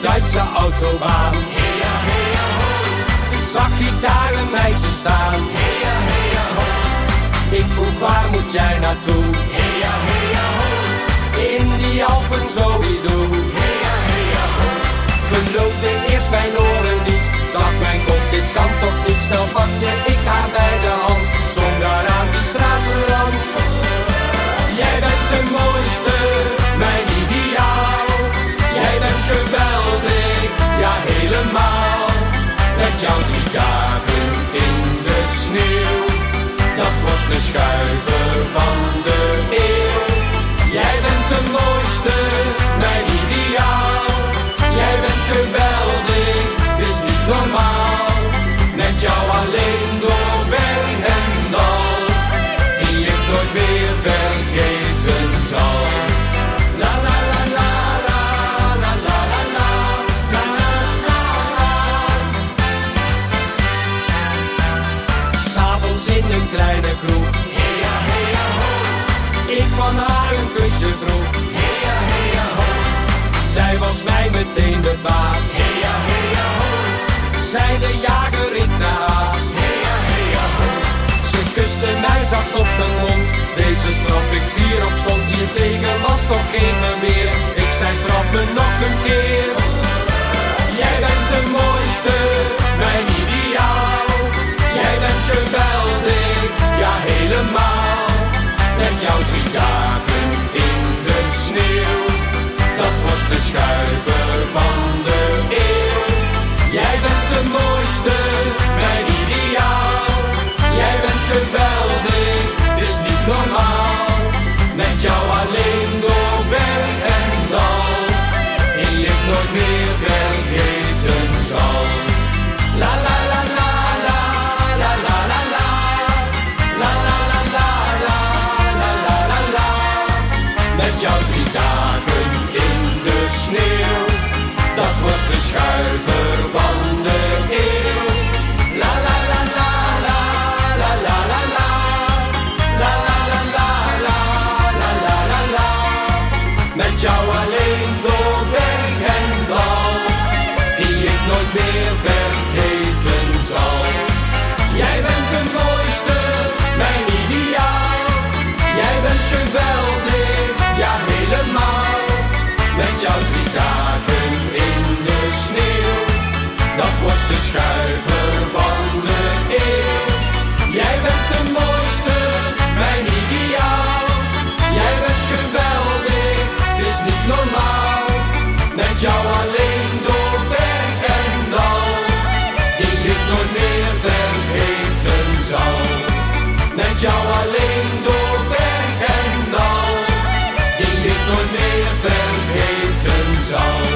Duitse autobaan. ik ho. Zag ik daar een meisje staan? Ho. Ik vroeg waar moet jij naartoe? Ho. In die Alpen sowieso. Heya, ho. Geloofde eerst mijn oren niet. Dacht mijn god, dit kan toch niet snel dat wordt de schuiver van de eeuw. Jij bent de mooiste. haas. Ja, hey ja, ho. Zij de jager in de haas. Hey ja, hey ja, ho. Ze kuste mij zacht op de mond. Jouw drie dagen in de sneeuw. Dat wordt de schuiver van de eeuw. La la la la la la la la la. La la la la la la la la. Met jou alleen door Met jou alleen door berg en dal, die ik nooit meer vergeten zal.